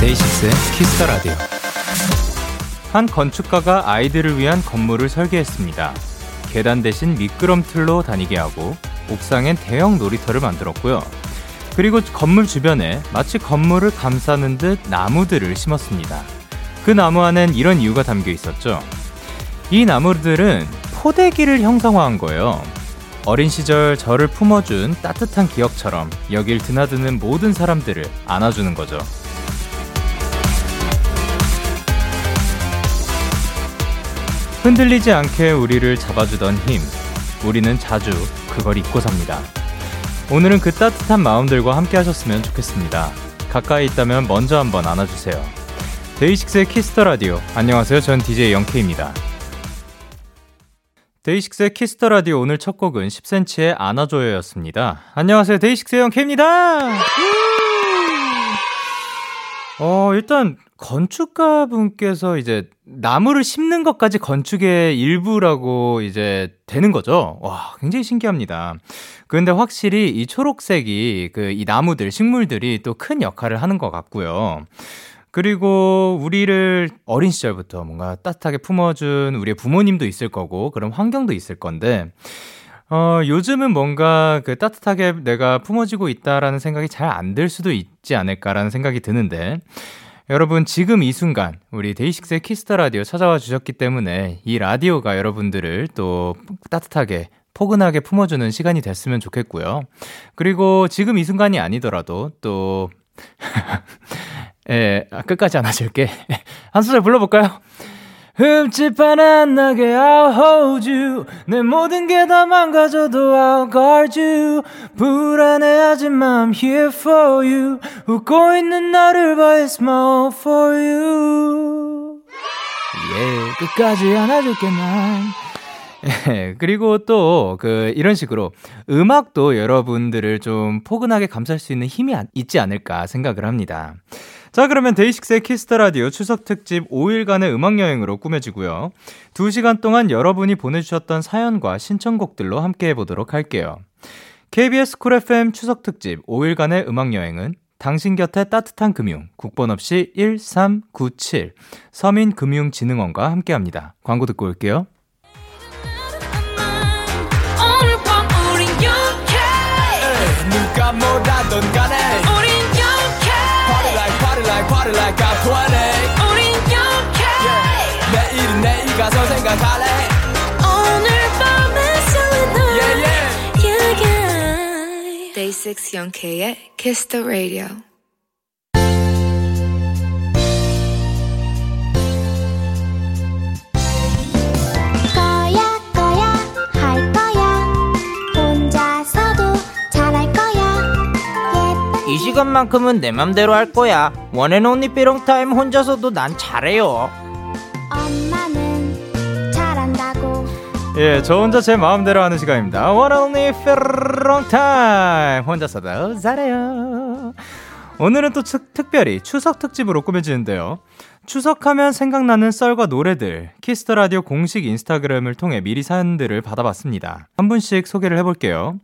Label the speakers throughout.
Speaker 1: 데이식스의 키스 더 라디오. 한 건축가가 아이들을 위한 건물을 설계했습니다. 계단 대신 미끄럼틀로 다니게 하고 옥상엔 대형 놀이터를 만들었고요. 그리고 건물 주변에 마치 건물을 감싸는 듯 나무들을 심었습니다. 그 나무 안엔 이런 이유가 담겨 있었죠. 이 나무들은 포대기를 형상화한 거예요. 어린 시절 저를 품어준 따뜻한 기억처럼 여길 드나드는 모든 사람들을 안아주는 거죠. 흔들리지 않게 우리를 잡아주던 힘. 우리는 자주 그걸 잊고 삽니다. 오늘은 그 따뜻한 마음들과 함께 하셨으면 좋겠습니다. 가까이 있다면 먼저 한번 안아주세요. 데이식스의 키스 더 라디오. 안녕하세요. 전 DJ 영케이입니다. 데이식스의 키스 더 라디오 오늘 첫 곡은 10cm의 안아줘요였습니다. 안녕하세요. 데이식스의 영케이입니다. 어, 일단 건축가 분께서 이제 나무를 심는 것까지 건축의 일부라고 이제 되는 거죠. 와, 굉장히 신기합니다. 그런데 확실히 이 초록색이 그 이 나무들, 식물들이 또 큰 역할을 하는 것 같고요. 그리고 우리를 어린 시절부터 뭔가 따뜻하게 품어준 우리의 부모님도 있을 거고, 그런 환경도 있을 건데, 어, 요즘은 뭔가 그 따뜻하게 내가 품어지고 있다라는 생각이 잘 안 들 수도 있지 않을까라는 생각이 드는데, 여러분 지금 이 순간 우리 데이식스의 키스 더 라디오 찾아와 주셨기 때문에 이 라디오가 여러분들을 또 따뜻하게 포근하게 품어주는 시간이 됐으면 좋겠고요. 그리고 지금 이 순간이 아니더라도 또 예, 끝까지 안아줄게. 한 소절 불러볼까요? 흠집 하나 안 나게 I'll hold you. 내 모든 게 다 망가져도 I'll guard you. 불안해하지만 I'm here for you. 웃고 있는 나를 봐 I smile for you. 예 끝까지 안아줄게 난 예, 그리고 또, 그, 이런 식으로 음악도 여러분들을 좀 포근하게 감쌀 수 있는 힘이 있지 않을까 생각을 합니다. 자, 그러면 데이식스의 키스 더 라디오 추석 특집 5일간의 음악 여행으로 꾸며지고요. 2시간 동안 여러분이 보내주셨던 사연과 신청곡들로 함께 해보도록 할게요. KBS 쿨 FM 추석 특집 5일간의 음악 여행은 당신 곁에 따뜻한 금융, 국번 없이 1397, 서민금융진흥원과 함께 합니다. 광고 듣고 올게요. like party like I'm 20 우린 영케 yeah. 내일은 내일 가서 생각할래 오늘 밤에 설레는 yeah, yeah. yeah, yeah. Day 6 영케의 Kiss the Radio 시간만큼은 내 맘대로 할 거야. 원앤온리 삐롱타임 혼자서도 난 잘해요. 엄마는 잘한다고. 예, 저 혼자 제 마음대로 하는 시간입니다. one and only 삐롱타임 혼자서도 잘해요. 오늘은 또 특별히 추석 특집으로 꾸며지는데요. 추석하면 생각나는 썰과 노래들 키스 더 라디오 공식 인스타그램을 통해 미리 사연들을 받아봤습니다. 한 분씩 소개를 해볼게요.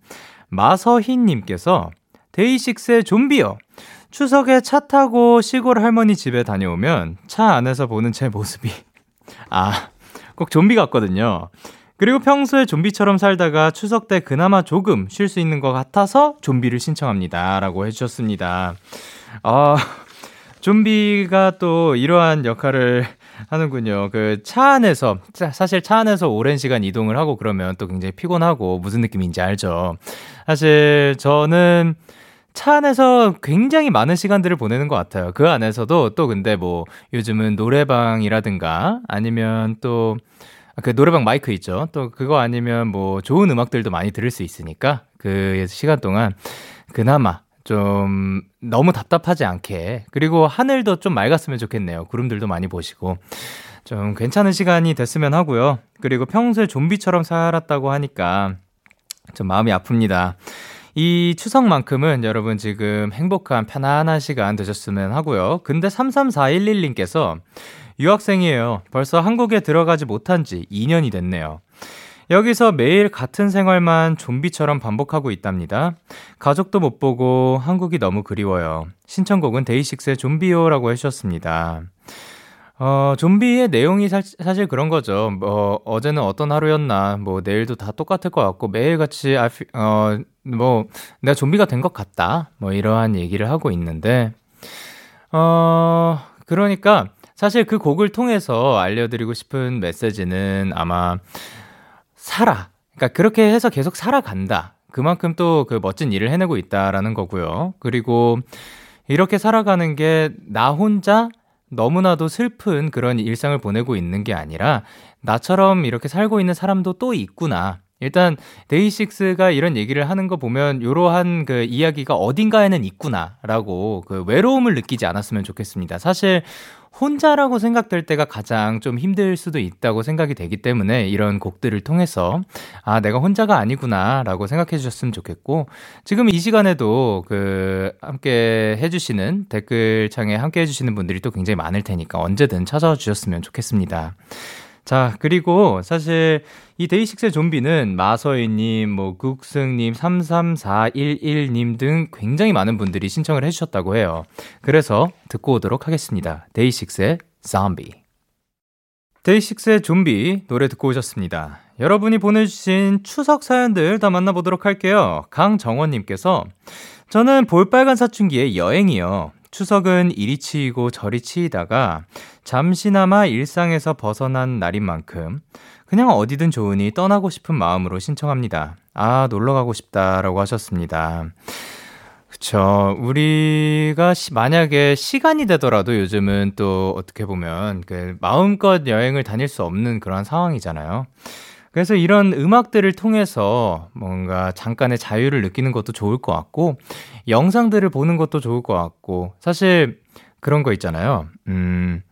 Speaker 1: 마서희님께서 데이식스의 좀비요. 추석에 차 타고 시골 할머니 집에 다녀오면 차 안에서 보는 제 모습이 아, 꼭 좀비 같거든요. 그리고 평소에 좀비처럼 살다가 추석 때 그나마 조금 쉴 수 있는 것 같아서 좀비를 신청합니다. 라고 해주셨습니다. 아, 좀비가 또 이러한 역할을 하는군요. 그 차 안에서, 사실 차 안에서 오랜 시간 이동을 하고 그러면 또 굉장히 피곤하고 무슨 느낌인지 알죠. 사실 저는 차 안에서 굉장히 많은 시간들을 보내는 것 같아요. 그 안에서도 또 근데 뭐 요즘은 노래방이라든가 아니면 또 그 노래방 마이크 있죠. 또 그거 아니면 뭐 좋은 음악들도 많이 들을 수 있으니까 그 시간 동안 그나마 좀 너무 답답하지 않게 그리고 하늘도 좀 맑았으면 좋겠네요. 구름들도 많이 보시고 좀 괜찮은 시간이 됐으면 하고요. 그리고 평소에 좀비처럼 살았다고 하니까 좀 마음이 아픕니다. 이 추석만큼은 여러분 지금 행복한 편안한 시간 되셨으면 하고요. 근데 33411님께서 유학생이에요. 벌써 한국에 들어가지 못한 지 2년이 됐네요. 여기서 매일 같은 생활만 좀비처럼 반복하고 있답니다. 가족도 못 보고 한국이 너무 그리워요. 신청곡은 데이식스의 좀비요라고 해주셨습니다. 어, 좀비의 내용이 사, 실 그런 거죠. 뭐, 어제는 어떤 하루였나, 뭐, 내일도 다 똑같을 것 같고, 매일같이, 아, 어, 뭐, 내가 좀비가 된 것 같다. 뭐, 이러한 얘기를 하고 있는데, 어, 그러니까, 사실 그 곡을 통해서 알려드리고 싶은 메시지는 아마, 살아. 그러니까 그렇게 해서 계속 살아간다. 그만큼 또 그 멋진 일을 해내고 있다라는 거고요. 그리고 이렇게 살아가는 게 나 혼자 너무나도 슬픈 그런 일상을 보내고 있는 게 아니라 나처럼 이렇게 살고 있는 사람도 또 있구나. 일단 데이식스가 이런 얘기를 하는 거 보면 이러한 그 이야기가 어딘가에는 있구나라고 그 외로움을 느끼지 않았으면 좋겠습니다. 사실 혼자라고 생각될 때가 가장 좀 힘들 수도 있다고 생각이 되기 때문에 이런 곡들을 통해서 아, 내가 혼자가 아니구나라고 생각해 주셨으면 좋겠고 지금 이 시간에도 그 함께 해주시는 댓글창에 함께 해주시는 분들이 또 굉장히 많을 테니까 언제든 찾아와 주셨으면 좋겠습니다. 자, 그리고 사실 이 데이식스의 좀비는 마서희님, 뭐, 국승님, 33411님 등 굉장히 많은 분들이 신청을 해주셨다고 해요. 그래서 듣고 오도록 하겠습니다. 데이식스의 좀비. 데이식스의 좀비 노래 듣고 오셨습니다. 여러분이 보내주신 추석 사연들 다 만나보도록 할게요. 강정원님께서 저는 볼빨간 사춘기의 여행이요. 추석은 이리 치이고 저리 치이다가 잠시나마 일상에서 벗어난 날인 만큼 그냥 어디든 좋으니 떠나고 싶은 마음으로 신청합니다. 아, 놀러 가고 싶다라고 하셨습니다. 그쵸. 우리가 시, 만약에 시간이 되더라도 요즘은 또 어떻게 보면 그 마음껏 여행을 다닐 수 없는 그런 상황이잖아요. 그래서 이런 음악들을 통해서 뭔가 잠깐의 자유를 느끼는 것도 좋을 것 같고, 영상들을 보는 것도 좋을 것 같고, 사실 그런 거 있잖아요. 음,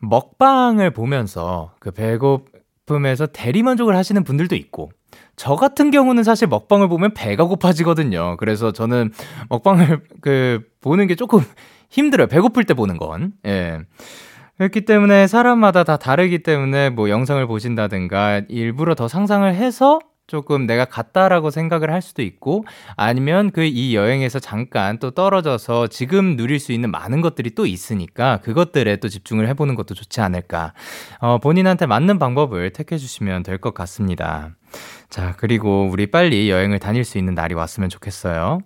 Speaker 1: 먹방을 보면서 그 배고픔에서 대리만족을 하시는 분들도 있고, 저 같은 경우는 사실 먹방을 보면 배가 고파지거든요. 그래서 저는 먹방을 그 보는 게 조금 힘들어요. 배고플 때 보는 건. 예. 그렇기 때문에 사람마다 다 다르기 때문에 뭐 영상을 보신다든가 일부러 더 상상을 해서 조금 내가 갔다라고 생각을 할 수도 있고 아니면 그 이 여행에서 잠깐 또 떨어져서 지금 누릴 수 있는 많은 것들이 또 있으니까 그것들에 또 집중을 해보는 것도 좋지 않을까. 어, 본인한테 맞는 방법을 택해 주시면 될 것 같습니다. 자, 그리고 우리 빨리 여행을 다닐 수 있는 날이 왔으면 좋겠어요.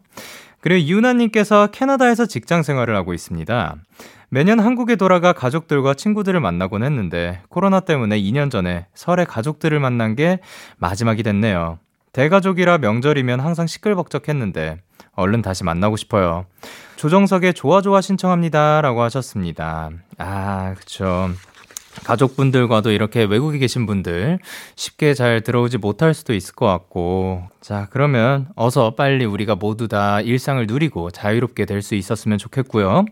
Speaker 1: 그리고 유나님께서 캐나다에서 직장 생활을 하고 있습니다. 매년 한국에 돌아가 가족들과 친구들을 만나곤 했는데 코로나 때문에 2년 전에 설에 가족들을 만난 게 마지막이 됐네요. 대가족이라 명절이면 항상 시끌벅적했는데 얼른 다시 만나고 싶어요. 조정석의 좋아 좋아 신청합니다. 라고 하셨습니다. 아, 그쵸. 가족분들과도 이렇게 외국에 계신 분들 쉽게 잘 들어오지 못할 수도 있을 것 같고. 자, 그러면 어서 빨리 우리가 모두 다 일상을 누리고 자유롭게 될 수 있었으면 좋겠고요.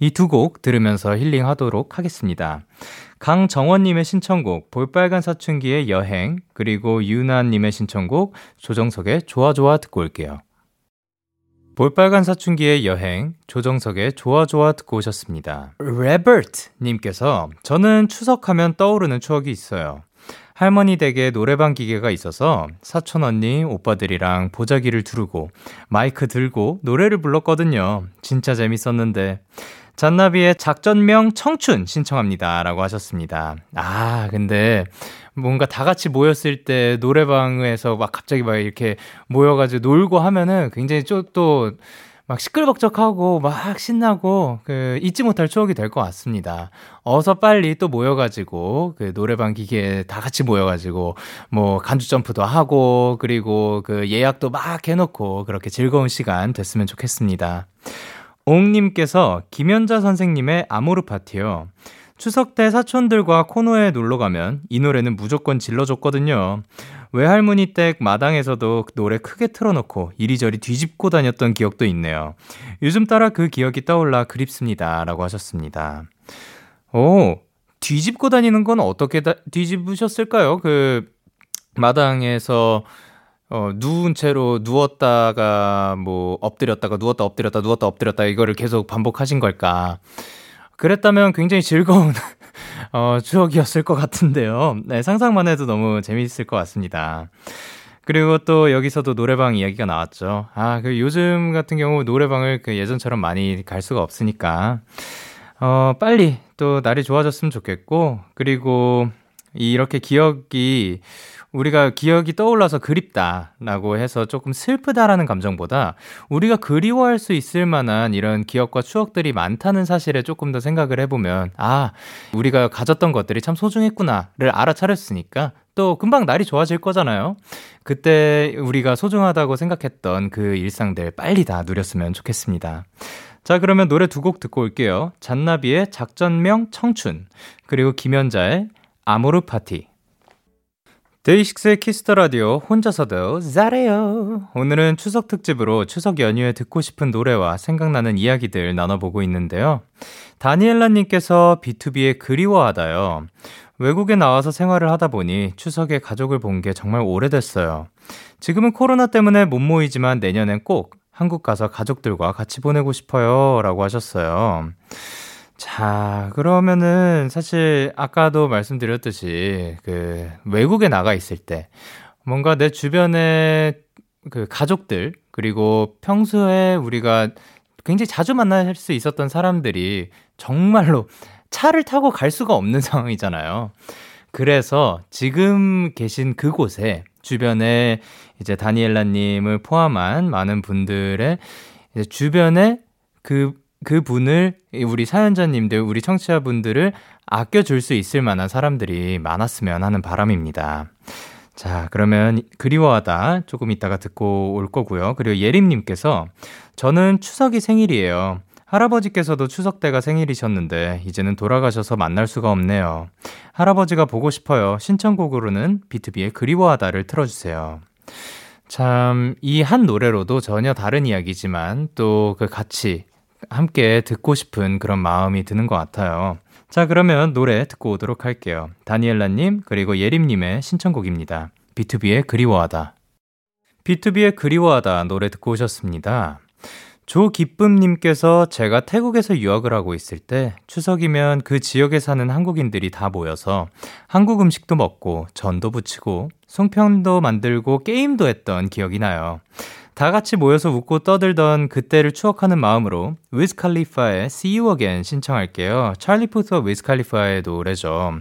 Speaker 1: 이 두 곡 들으면서 힐링하도록 하겠습니다. 강정원님의 신청곡, 볼빨간 사춘기의 여행, 그리고 유나님의 신청곡, 조정석의 좋아 좋아 듣고 올게요. 볼빨간 사춘기의 여행, 조정석의 좋아 좋아 듣고 오셨습니다. 레버트 님께서 저는 추석하면 떠오르는 추억이 있어요. 할머니 댁에 노래방 기계가 있어서 사촌 언니, 오빠들이랑 보자기를 두르고 마이크 들고 노래를 불렀거든요. 진짜 재밌었는데. 잔나비의 작전명 청춘 신청합니다. 라고 하셨습니다. 아, 근데 뭔가 다 같이 모였을 때 노래방에서 막 갑자기 막 이렇게 모여가지고 놀고 하면은 굉장히 또막 시끌벅적하고 막 신나고 그 잊지 못할 추억이 될 것 같습니다. 어서 빨리 또 모여가지고 그 노래방 기계에 다 같이 모여가지고 뭐 간주 점프도 하고 그리고 그 예약도 막 해놓고 그렇게 즐거운 시간 됐으면 좋겠습니다. 옹님께서 김연자 선생님의 아모르 파티요. 추석 때 사촌들과 코노에 놀러 가면 이 노래는 무조건 질러줬거든요. 외할머니 댁 마당에서도 노래 크게 틀어놓고 이리저리 뒤집고 다녔던 기억도 있네요. 요즘 따라 그 기억이 떠올라 그립습니다. 라고 하셨습니다. 오, 뒤집고 다니는 건 어떻게 다, 뒤집으셨을까요? 그 마당에서 어, 누운 채로 누웠다가 뭐 엎드렸다가 누웠다 엎드렸다 누웠다 엎드렸다 이거를 계속 반복하신 걸까? 그랬다면 굉장히 즐거운 어, 추억이었을 것 같은데요. 네, 상상만 해도 너무 재미있을 것 같습니다. 그리고 또 여기서도 노래방 이야기가 나왔죠. 아, 그 요즘 같은 경우 노래방을 그 예전처럼 많이 갈 수가 없으니까, 어, 빨리 또 날이 좋아졌으면 좋겠고, 그리고 이렇게 기억이 우리가 기억이 떠올라서 그립다라고 해서 조금 슬프다라는 감정보다 우리가 그리워할 수 있을 만한 이런 기억과 추억들이 많다는 사실에 조금 더 생각을 해보면 아, 우리가 가졌던 것들이 참 소중했구나를 알아차렸으니까 또 금방 날이 좋아질 거잖아요. 그때 우리가 소중하다고 생각했던 그 일상들 빨리 다 누렸으면 좋겠습니다. 자, 그러면 노래 두 곡 듣고 올게요. 잔나비의 작전명 청춘, 그리고 김연자의 아모르 파티. 데이식스의 키스 더 라디오 혼자서도 잘해요. 오늘은 추석 특집으로 추석 연휴에 듣고 싶은 노래와 생각나는 이야기들 나눠보고 있는데요. 다니엘라님께서 B2B의 그리워하다요. 외국에 나와서 생활을 하다 보니 추석에 가족을 본 게 정말 오래됐어요. 지금은 코로나 때문에 못 모이지만 내년엔 꼭 한국 가서 가족들과 같이 보내고 싶어요. 라고 하셨어요. 자, 그러면은 사실 아까도 말씀드렸듯이 그 외국에 나가 있을 때 뭔가 내 주변에 그 가족들 그리고 평소에 우리가 굉장히 자주 만날 수 있었던 사람들이 정말로 차를 타고 갈 수가 없는 상황이잖아요. 그래서 지금 계신 그곳에 주변에 이제 다니엘라님을 포함한 많은 분들의 이제 주변에 그, 그 분을 우리 사연자님들, 우리 청취자분들을 아껴줄 수 있을 만한 사람들이 많았으면 하는 바람입니다. 자, 그러면 그리워하다 조금 이따가 듣고 올 거고요. 그리고 예림님께서 저는 추석이 생일이에요. 할아버지께서도 추석 때가 생일이셨는데 이제는 돌아가셔서 만날 수가 없네요. 할아버지가 보고 싶어요. 신청곡으로는 비투비의 그리워하다를 틀어주세요. 참, 이 한 노래로도 전혀 다른 이야기지만 또 그 같이 함께 듣고 싶은 그런 마음이 드는 것 같아요. 자, 그러면 노래 듣고 오도록 할게요. 다니엘라님, 그리고 예림님의 신청곡입니다. 비투비의 그리워하다. 비투비의 그리워하다 노래 듣고 오셨습니다. 조기쁨님께서 제가 태국에서 유학을 하고 있을 때 추석이면 그 지역에 사는 한국인들이 다 모여서 한국 음식도 먹고 전도 부치고 송편도 만들고 게임도 했던 기억이 나요. 다 같이 모여서 웃고 떠들던 그때를 추억하는 마음으로 위스 칼리파의 See You Again 신청할게요. 찰리 푸스와 위스 칼리파의 노래죠.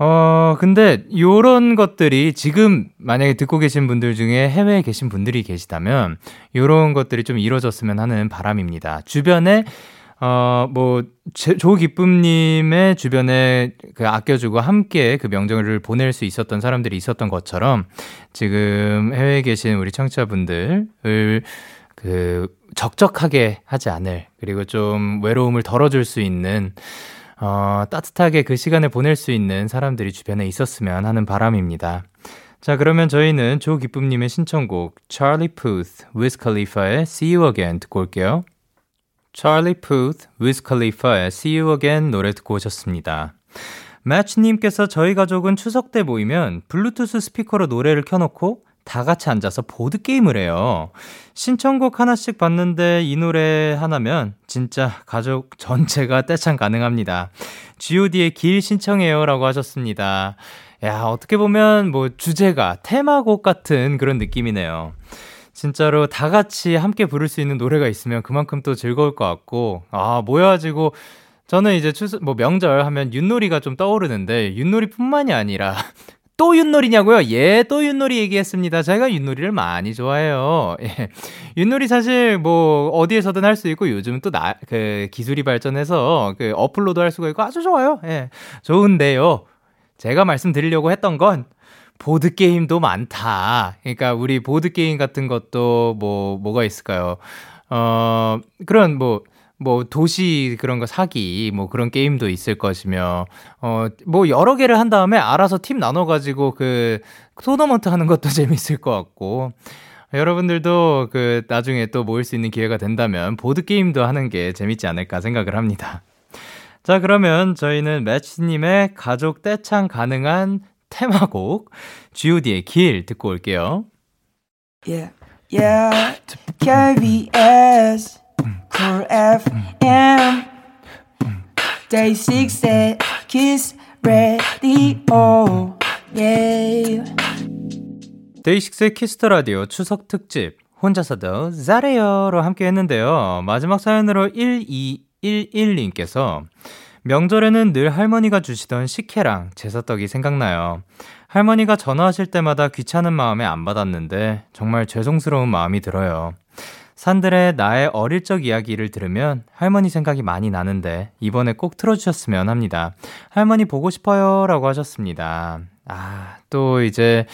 Speaker 1: 어, 근데 요런 것들이 지금 만약에 듣고 계신 분들 중에 해외에 계신 분들이 계시다면 요런 것들이 좀 이루어졌으면 하는 바람입니다. 주변에 어, 뭐, 조기쁨님의 주변에 그 아껴주고 함께 그 명절을 보낼 수 있었던 사람들이 있었던 것처럼 지금 해외에 계신 우리 청취자분들을 그 적적하게 하지 않을 그리고 좀 외로움을 덜어줄 수 있는 어, 따뜻하게 그 시간을 보낼 수 있는 사람들이 주변에 있었으면 하는 바람입니다. 자, 그러면 저희는 조기쁨님의 신청곡 Charlie Puth, Wiz Khalifa의 See You Again 듣고 올게요. Charlie Puth, Wiz Khalifa의 See You Again 노래 듣고 오셨습니다. 마치님께서 저희 가족은 추석 때 모이면 블루투스 스피커로 노래를 켜놓고 다 같이 앉아서 보드게임을 해요. 신청곡 하나씩 받는데 이 노래 하나면 진짜 가족 전체가 떼창 가능합니다. god의 길 신청해요 라고 하셨습니다. 야, 어떻게 보면 뭐 주제가 테마곡 같은 그런 느낌이네요. 진짜로 다 같이 함께 부를 수 있는 노래가 있으면 그만큼 또 즐거울 것 같고, 아, 모여가지고 저는 이제 추석, 뭐 명절 하면 윷놀이가 좀 떠오르는데, 윷놀이뿐만이 아니라 또 윷놀이냐고요? 예, 또 윷놀이 얘기했습니다. 제가 윷놀이를 많이 좋아해요. 예. 윷놀이 사실 뭐 어디에서든 할 수 있고 요즘 또 나, 그 기술이 발전해서 그 어플로도 할 수가 있고 아주 좋아요. 예. 좋은데요. 제가 말씀드리려고 했던 건 보드 게임도 많다. 그러니까 우리 보드 게임 같은 것도 뭐 뭐가 있을까요? 어, 그런 뭐 뭐 도시 그런 거 사기 뭐 그런 게임도 있을 것이며 어 뭐 여러 개를 한 다음에 알아서 팀 나눠 가지고 그 토너먼트 하는 것도 재밌을 것 같고 여러분들도 그 나중에 또 모일 수 있는 기회가 된다면 보드 게임도 하는 게 재밌지 않을까 생각을 합니다. 자, 그러면 저희는 매치님의 가족 떼창 가능한 테마곡 god의 길 듣고 올게요.
Speaker 2: Yeah, yeah, KBS, Cool FM, DAY6의 Kiss the Radio, yeah.
Speaker 1: 데이식스의 키스 더 라디오 추석 특집 혼자서도 잘해요로 함께 했는데요. 마지막 사연으로 1211님께서 명절에는 늘 할머니가 주시던 식혜랑 제사떡이 생각나요. 할머니가 전화하실 때마다 귀찮은 마음에 안 받았는데 정말 죄송스러운 마음이 들어요. 산들의 나의 어릴 적 이야기를 들으면 할머니 생각이 많이 나는데 이번에 꼭 틀어주셨으면 합니다. 할머니 보고 싶어요 라고 하셨습니다. 아, 또 이제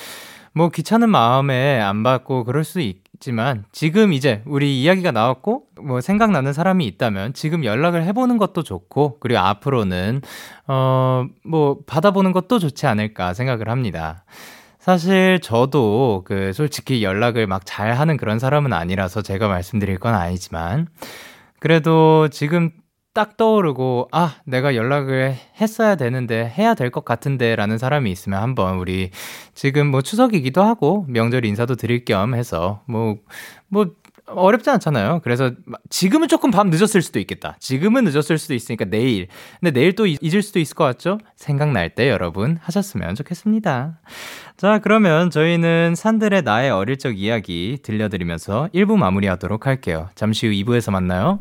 Speaker 1: 뭐 귀찮은 마음에 안 받고 그럴 수 있 지만 지금 이제 우리 이야기가 나왔고 뭐 생각나는 사람이 있다면 지금 연락을 해보는 것도 좋고 그리고 앞으로는 어 뭐 받아보는 것도 좋지 않을까 생각을 합니다. 사실 저도 그 솔직히 연락을 막 잘하는 그런 사람은 아니라서 제가 말씀드릴 건 아니지만 그래도 지금 딱 떠오르고 아 내가 연락을 했어야 되는데 해야 될 것 같은데 라는 사람이 있으면 한번 우리 지금 뭐 추석이기도 하고 명절 인사도 드릴 겸 해서 뭐뭐 뭐 어렵지 않잖아요. 그래서 지금은 조금 밤 늦었을 수도 있겠다. 지금은 늦었을 수도 있으니까 내일. 근데 내일 또 잊을 수도 있을 것 같죠? 생각날 때 여러분 하셨으면 좋겠습니다. 자, 그러면 저희는 산들의 나의 어릴 적 이야기 들려드리면서 1부 마무리하도록 할게요. 잠시 후 2부에서 만나요.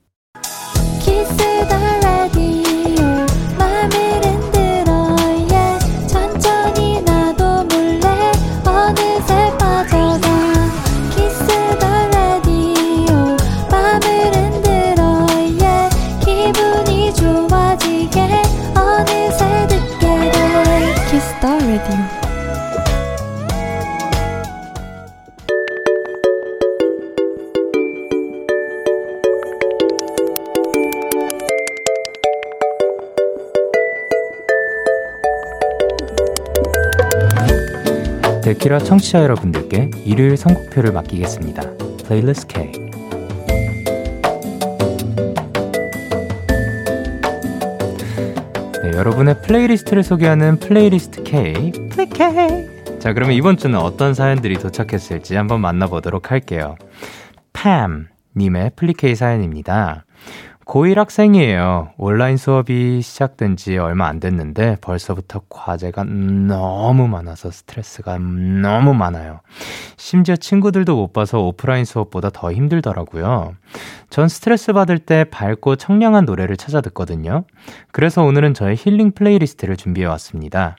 Speaker 1: 키라 청취자 여러분들께 일요일 선곡표를 맡기겠습니다. playlist K 네, 여러분의 playlist를 소개하는 playlist K 플레이 K 자 그러면 이번 주는 어떤 사연들이 도착했을지 한번 만나보도록 할게요. 팜 님의 플리케이 사연입니다. 고1 학생이에요. 온라인 수업이 시작된 지 얼마 안 됐는데 벌써부터 과제가 너무 많아서 스트레스가 너무 많아요. 심지어 친구들도 못 봐서 오프라인 수업보다 더 힘들더라고요. 전 스트레스 받을 때 밝고 청량한 노래를 찾아 듣거든요. 그래서 오늘은 저의 힐링 playlist를 준비해 왔습니다.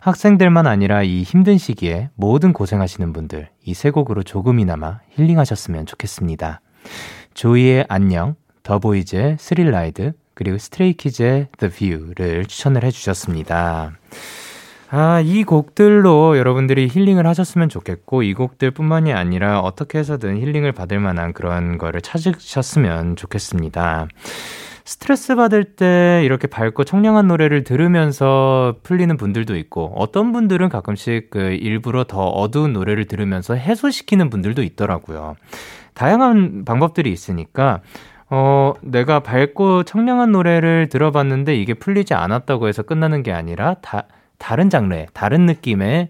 Speaker 1: 학생들만 아니라 이 힘든 시기에 모든 고생하시는 분들 이 세 곡으로 조금이나마 힐링하셨으면 좋겠습니다. 조이의 안녕, 더보이즈의 스릴라이드, 그리고 스트레이키즈의 The View를 추천을 해주셨습니다. 아, 이 곡들로 여러분들이 힐링을 하셨으면 좋겠고, 이 곡들 뿐만이 아니라 어떻게 해서든 힐링을 받을 만한 그런 거를 찾으셨으면 좋겠습니다. 스트레스 받을 때 이렇게 밝고 청량한 노래를 들으면서 풀리는 분들도 있고, 어떤 분들은 가끔씩 그 일부러 더 어두운 노래를 들으면서 해소시키는 분들도 있더라고요. 다양한 방법들이 있으니까, 어, 내가 밝고 청량한 노래를 들어봤는데 이게 풀리지 않았다고 해서 끝나는 게 아니라 다, 다른 장르의, 다른 느낌의,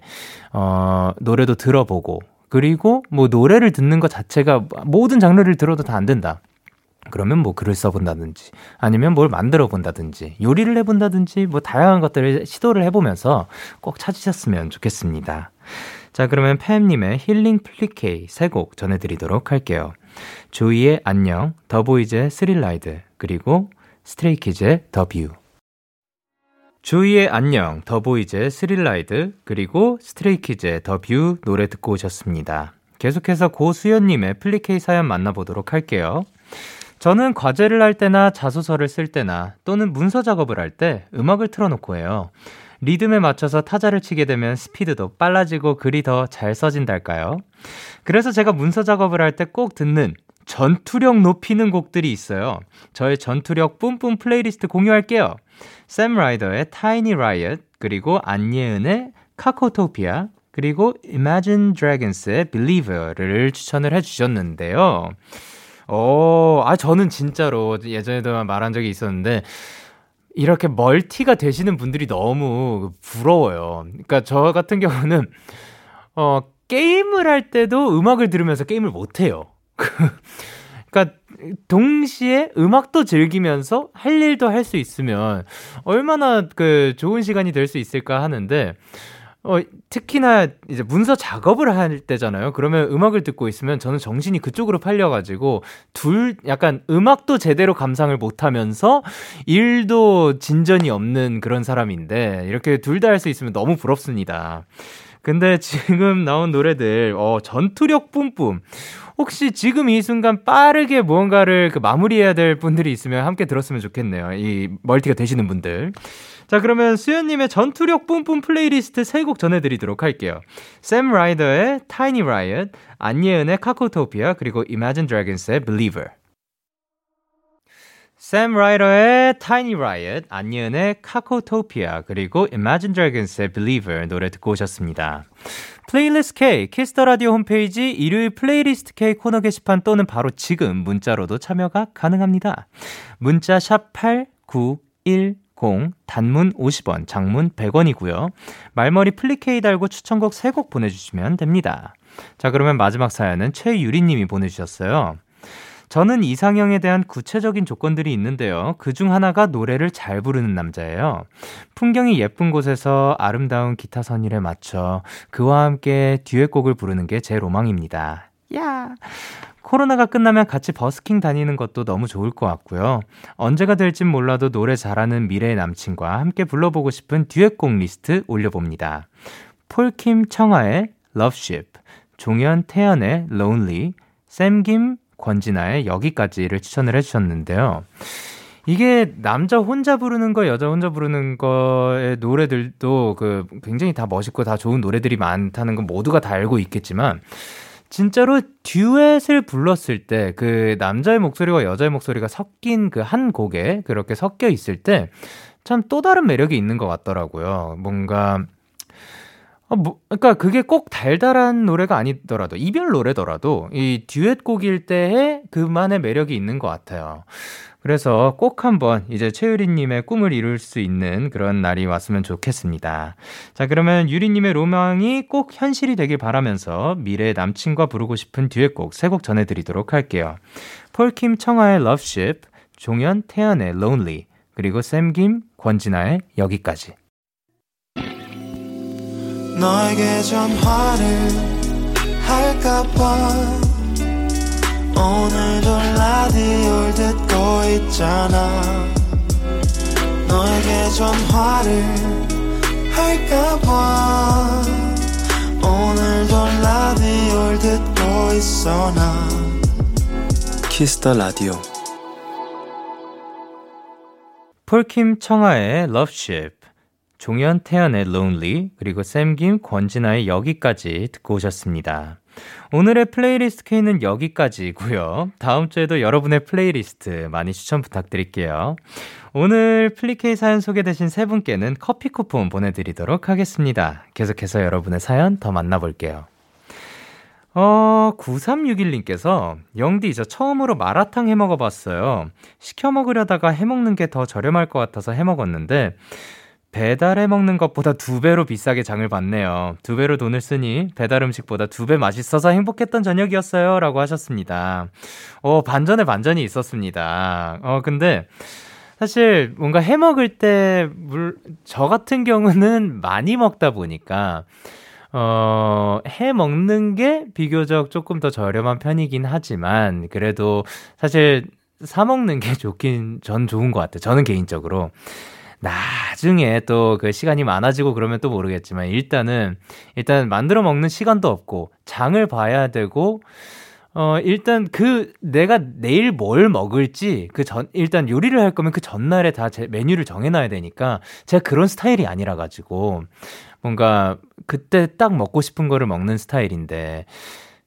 Speaker 1: 어, 노래도 들어보고, 그리고 뭐 노래를 듣는 것 자체가 모든 장르를 들어도 다 안 된다. 그러면 뭐 글을 써본다든지, 아니면 뭘 만들어 본다든지, 요리를 해본다든지, 뭐 다양한 것들을 시도를 해보면서 꼭 찾으셨으면 좋겠습니다. 자, 그러면 팬님의 힐링 플리 K 세 곡 전해드리도록 할게요. 조이의 안녕, 더보이즈의 Thrill Ride, 그리고 스트레이키즈의 The View. 조이의 안녕, 더보이즈의 Thrill Ride, 그리고 스트레이키즈의 The View 노래 듣고 오셨습니다. 계속해서 고수연님의 플리 K 사연 만나보도록 할게요. 저는 과제를 할 때나 자소서를 쓸 때나 또는 문서 작업을 할 때 음악을 틀어놓고 해요. 리듬에 맞춰서 타자를 치게 되면 스피드도 빨라지고 글이 더 잘 써진달까요? 그래서 제가 문서 작업을 할 때 꼭 듣는 전투력 높이는 곡들이 있어요. 저의 전투력 뿜뿜 플레이리스트 공유할게요. 샘 라이더의 Tiny Riot, 그리고 안예은의 카코토피아, 그리고 Imagine Dragons의 Believer를 추천을 해주셨는데요. 어, 아, 저는 진짜로 예전에도 말한 적이 있었는데, 이렇게 멀티가 되시는 분들이 너무 부러워요. 그러니까 저 같은 경우는, 어, 게임을 할 때도 음악을 들으면서 게임을 못 해요. 그러니까 동시에 음악도 즐기면서 할 일도 할 수 있으면 얼마나 그 좋은 시간이 될 수 있을까 하는데 어, 특히나 이제 문서 작업을 할 때잖아요. 그러면 음악을 듣고 있으면 저는 정신이 그쪽으로 팔려가지고 둘 약간 음악도 제대로 감상을 못하면서 일도 진전이 없는 그런 사람인데 이렇게 둘 다 할 수 있으면 너무 부럽습니다. 근데 지금 나온 노래들, 어, 전투력 뿜뿜. 혹시 지금 이 순간 빠르게 무언가를 그 마무리해야 될 분들이 있으면 함께 들었으면 좋겠네요. 이 멀티가 되시는 분들. 자, 그러면 수현님의 전투력 뿜뿜 플레이리스트 세곡 전해드리도록 할게요. 샘 라이더의 Tiny Riot, 안예은의 카코토피아, 그리고 Imagine Dragons의 Believer. 샘 라이더의 Tiny Riot, 안예은의 카코토피아, 그리고 Imagine Dragons의 Believer 노래 듣고 오셨습니다. 플레이리스트 K, Kiss the Radio 홈페이지 일요일 플레이리스트 K 코너 게시판 또는 바로 지금 문자로도 참여가 가능합니다. 문자 샵 8910, 단문 50원, 장문 100원이고요. 말머리 플리 K 달고 추천곡 3곡 보내주시면 됩니다. 자, 그러면 마지막 사연은 최유리님이 보내주셨어요. 저는 이상형에 대한 구체적인 조건들이 있는데요. 그 중 하나가 노래를 잘 부르는 남자예요. 풍경이 예쁜 곳에서 아름다운 기타 선율에 맞춰 그와 함께 듀엣곡을 부르는 게 제 로망입니다. 야! 코로나가 끝나면 같이 버스킹 다니는 것도 너무 좋을 것 같고요. 언제가 될진 몰라도 노래 잘하는 미래의 남친과 함께 불러보고 싶은 듀엣곡 리스트 올려봅니다. 폴킴 청하의 Loveship, 종현 태연의 Lonely, 샘김 권진아의 여기까지를 추천을 해주셨는데요. 이게 남자 혼자 부르는 거, 여자 혼자 부르는 거의 노래들도 그 굉장히 다 멋있고 다 좋은 노래들이 많다는 건 모두가 다 알고 있겠지만, 진짜로 듀엣을 불렀을 때 그 남자의 목소리와 여자의 목소리가 섞인 그 한 곡에 그렇게 섞여 있을 때 참 또 다른 매력이 있는 것 같더라고요. 뭔가 아, 뭐, 그러니까 그게 꼭 달달한 노래가 아니더라도 이별 노래더라도 이 듀엣곡일 때에 그만의 매력이 있는 것 같아요. 그래서 꼭 한번 이제 최유리님의 꿈을 이룰 수 있는 그런 날이 왔으면 좋겠습니다. 자, 그러면 유리님의 로망이 꼭 현실이 되길 바라면서 미래의 남친과 부르고 싶은 듀엣곡 세 곡 전해드리도록 할게요. 폴킴 청하의 Ship, 종현 태연의 Lonely, 그리고 샘김 권진아의 여기까지. 너에게 전화를 할까봐 오늘도 있잖아. 너에게 전화를 할까봐. 오늘도 라디오를 듣고 있어 나. Kiss the Radio 폴킴 청하의 Ship 종현 태연의 Lonely, 그리고 샘김 권진아의 여기까지 듣고 오셨습니다. 오늘의 플레이리스트 K는 여기까지고요. 다음 주에도 여러분의 플레이리스트 많이 추천 부탁드릴게요. 오늘 플리 K 사연 소개되신 세 분께는 커피 쿠폰 보내드리도록 하겠습니다. 계속해서 여러분의 사연 더 만나볼게요. 어, 9361님께서, 영디, 저 처음으로 마라탕 해 먹어봤어요. 시켜 먹으려다가 해 먹는 게 더 저렴할 것 같아서 해 먹었는데, 배달해 먹는 것보다 두 배로 비싸게 장을 봤네요. 두 배로 돈을 쓰니 배달 음식보다 두 배 맛있어서 행복했던 저녁이었어요. 라고 하셨습니다. 어, 반전에 반전이 있었습니다. 어, 근데 사실 뭔가 해 먹을 때, 물, 저 같은 경우는 많이 먹다 보니까 어, 해 먹는 게 비교적 조금 더 저렴한 편이긴 하지만, 그래도 사실 사 먹는 게 좋긴, 전 좋은 것 같아요. 저는 개인적으로. 나중에 또 그 시간이 많아지고 그러면 또 모르겠지만, 일단은, 일단 만들어 먹는 시간도 없고, 장을 봐야 되고, 어, 일단 그 내가 내일 뭘 먹을지 그 전, 일단 요리를 할 거면 그 전날에 다 제 메뉴를 정해놔야 되니까 제가 그런 스타일이 아니라 가지고 뭔가 그때 딱 먹고 싶은 거를 먹는 스타일인데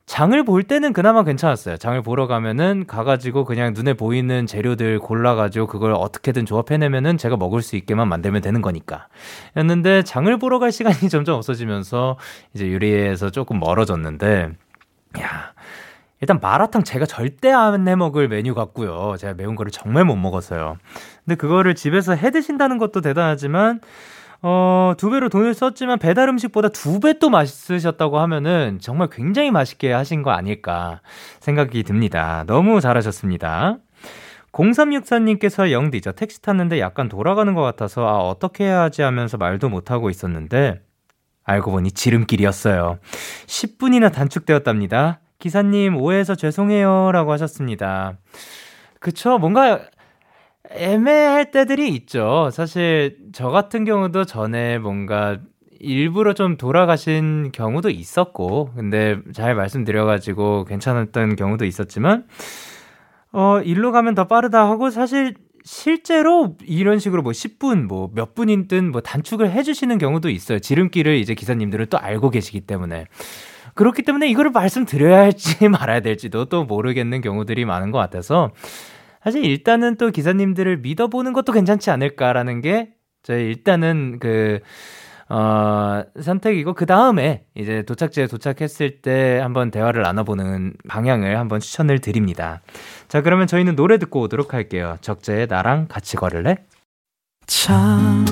Speaker 1: 장을 볼 때는 그나마 괜찮았어요. 장을 보러 가면은 가가지고 그냥 눈에 보이는 재료들 골라가지고 그걸 어떻게든 조합해내면은 제가 먹을 수 있게만 만들면 되는 거니까. 였는데 장을 보러 갈 시간이 점점 없어지면서 이제 요리에서 조금 멀어졌는데, 야, 일단 마라탕 제가 절대 안 해 먹을 메뉴 같고요. 제가 매운 거를 정말 못 먹었어요. 근데 그거를 집에서 해 드신다는 것도 대단하지만 어, 두 배로 돈을 썼지만 배달 음식보다 두 배 또 맛있으셨다고 하면은 정말 굉장히 맛있게 하신 거 아닐까 생각이 듭니다. 너무 잘하셨습니다. 0364님께서 영디, 저 택시 탔는데 약간 돌아가는 것 같아서 아, 어떻게 해야 하지 하면서 말도 못하고 있었는데 알고 보니 지름길이었어요. 10분이나 단축되었답니다. 기사님, 오해해서 죄송해요. 라고 하셨습니다. 그쵸. 뭔가 애매할 때들이 있죠. 사실 저 같은 경우도 전에 뭔가 일부러 좀 돌아가신 경우도 있었고, 근데 잘 말씀드려가지고 괜찮았던 경우도 있었지만, 어, 일로 가면 더 빠르다 하고 사실 실제로 이런 식으로 뭐 10분, 뭐 몇 분이든 뭐 단축을 해주시는 경우도 있어요. 지름길을 이제 기사님들은 또 알고 계시기 때문에. 그렇기 때문에 이거를 말씀드려야 할지 말아야 될지도 또 모르겠는 경우들이 많은 것 같아서 사실 일단은 또 기사님들을 믿어보는 것도 괜찮지 않을까라는 게 저희 일단은 그 어, 선택이고, 그 다음에 이제 도착지에 도착했을 때 한번 대화를 나눠보는 방향을 한번 추천을 드립니다. 자, 그러면 저희는 노래 듣고 오도록 할게요. 적재의 나랑 같이 걸을래? 참,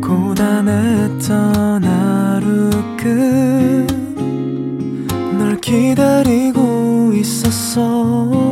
Speaker 1: 고단했던 하루 끝 기다리고 있었어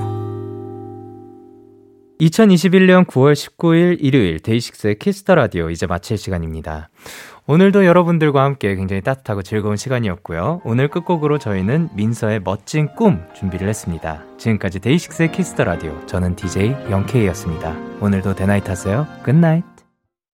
Speaker 1: 2021년 9월 19일 일요일 데이식스의 Kiss the Radio 이제 마칠 시간입니다. 오늘도 여러분들과 함께 굉장히 따뜻하고 즐거운 시간이었고요. 오늘 끝곡으로 저희는 민서의 멋진 꿈 준비를 했습니다. 지금까지 데이식스의 Kiss the Radio 저는 DJ 영케이였습니다. 오늘도 대나잇 하세요. 끝나잇.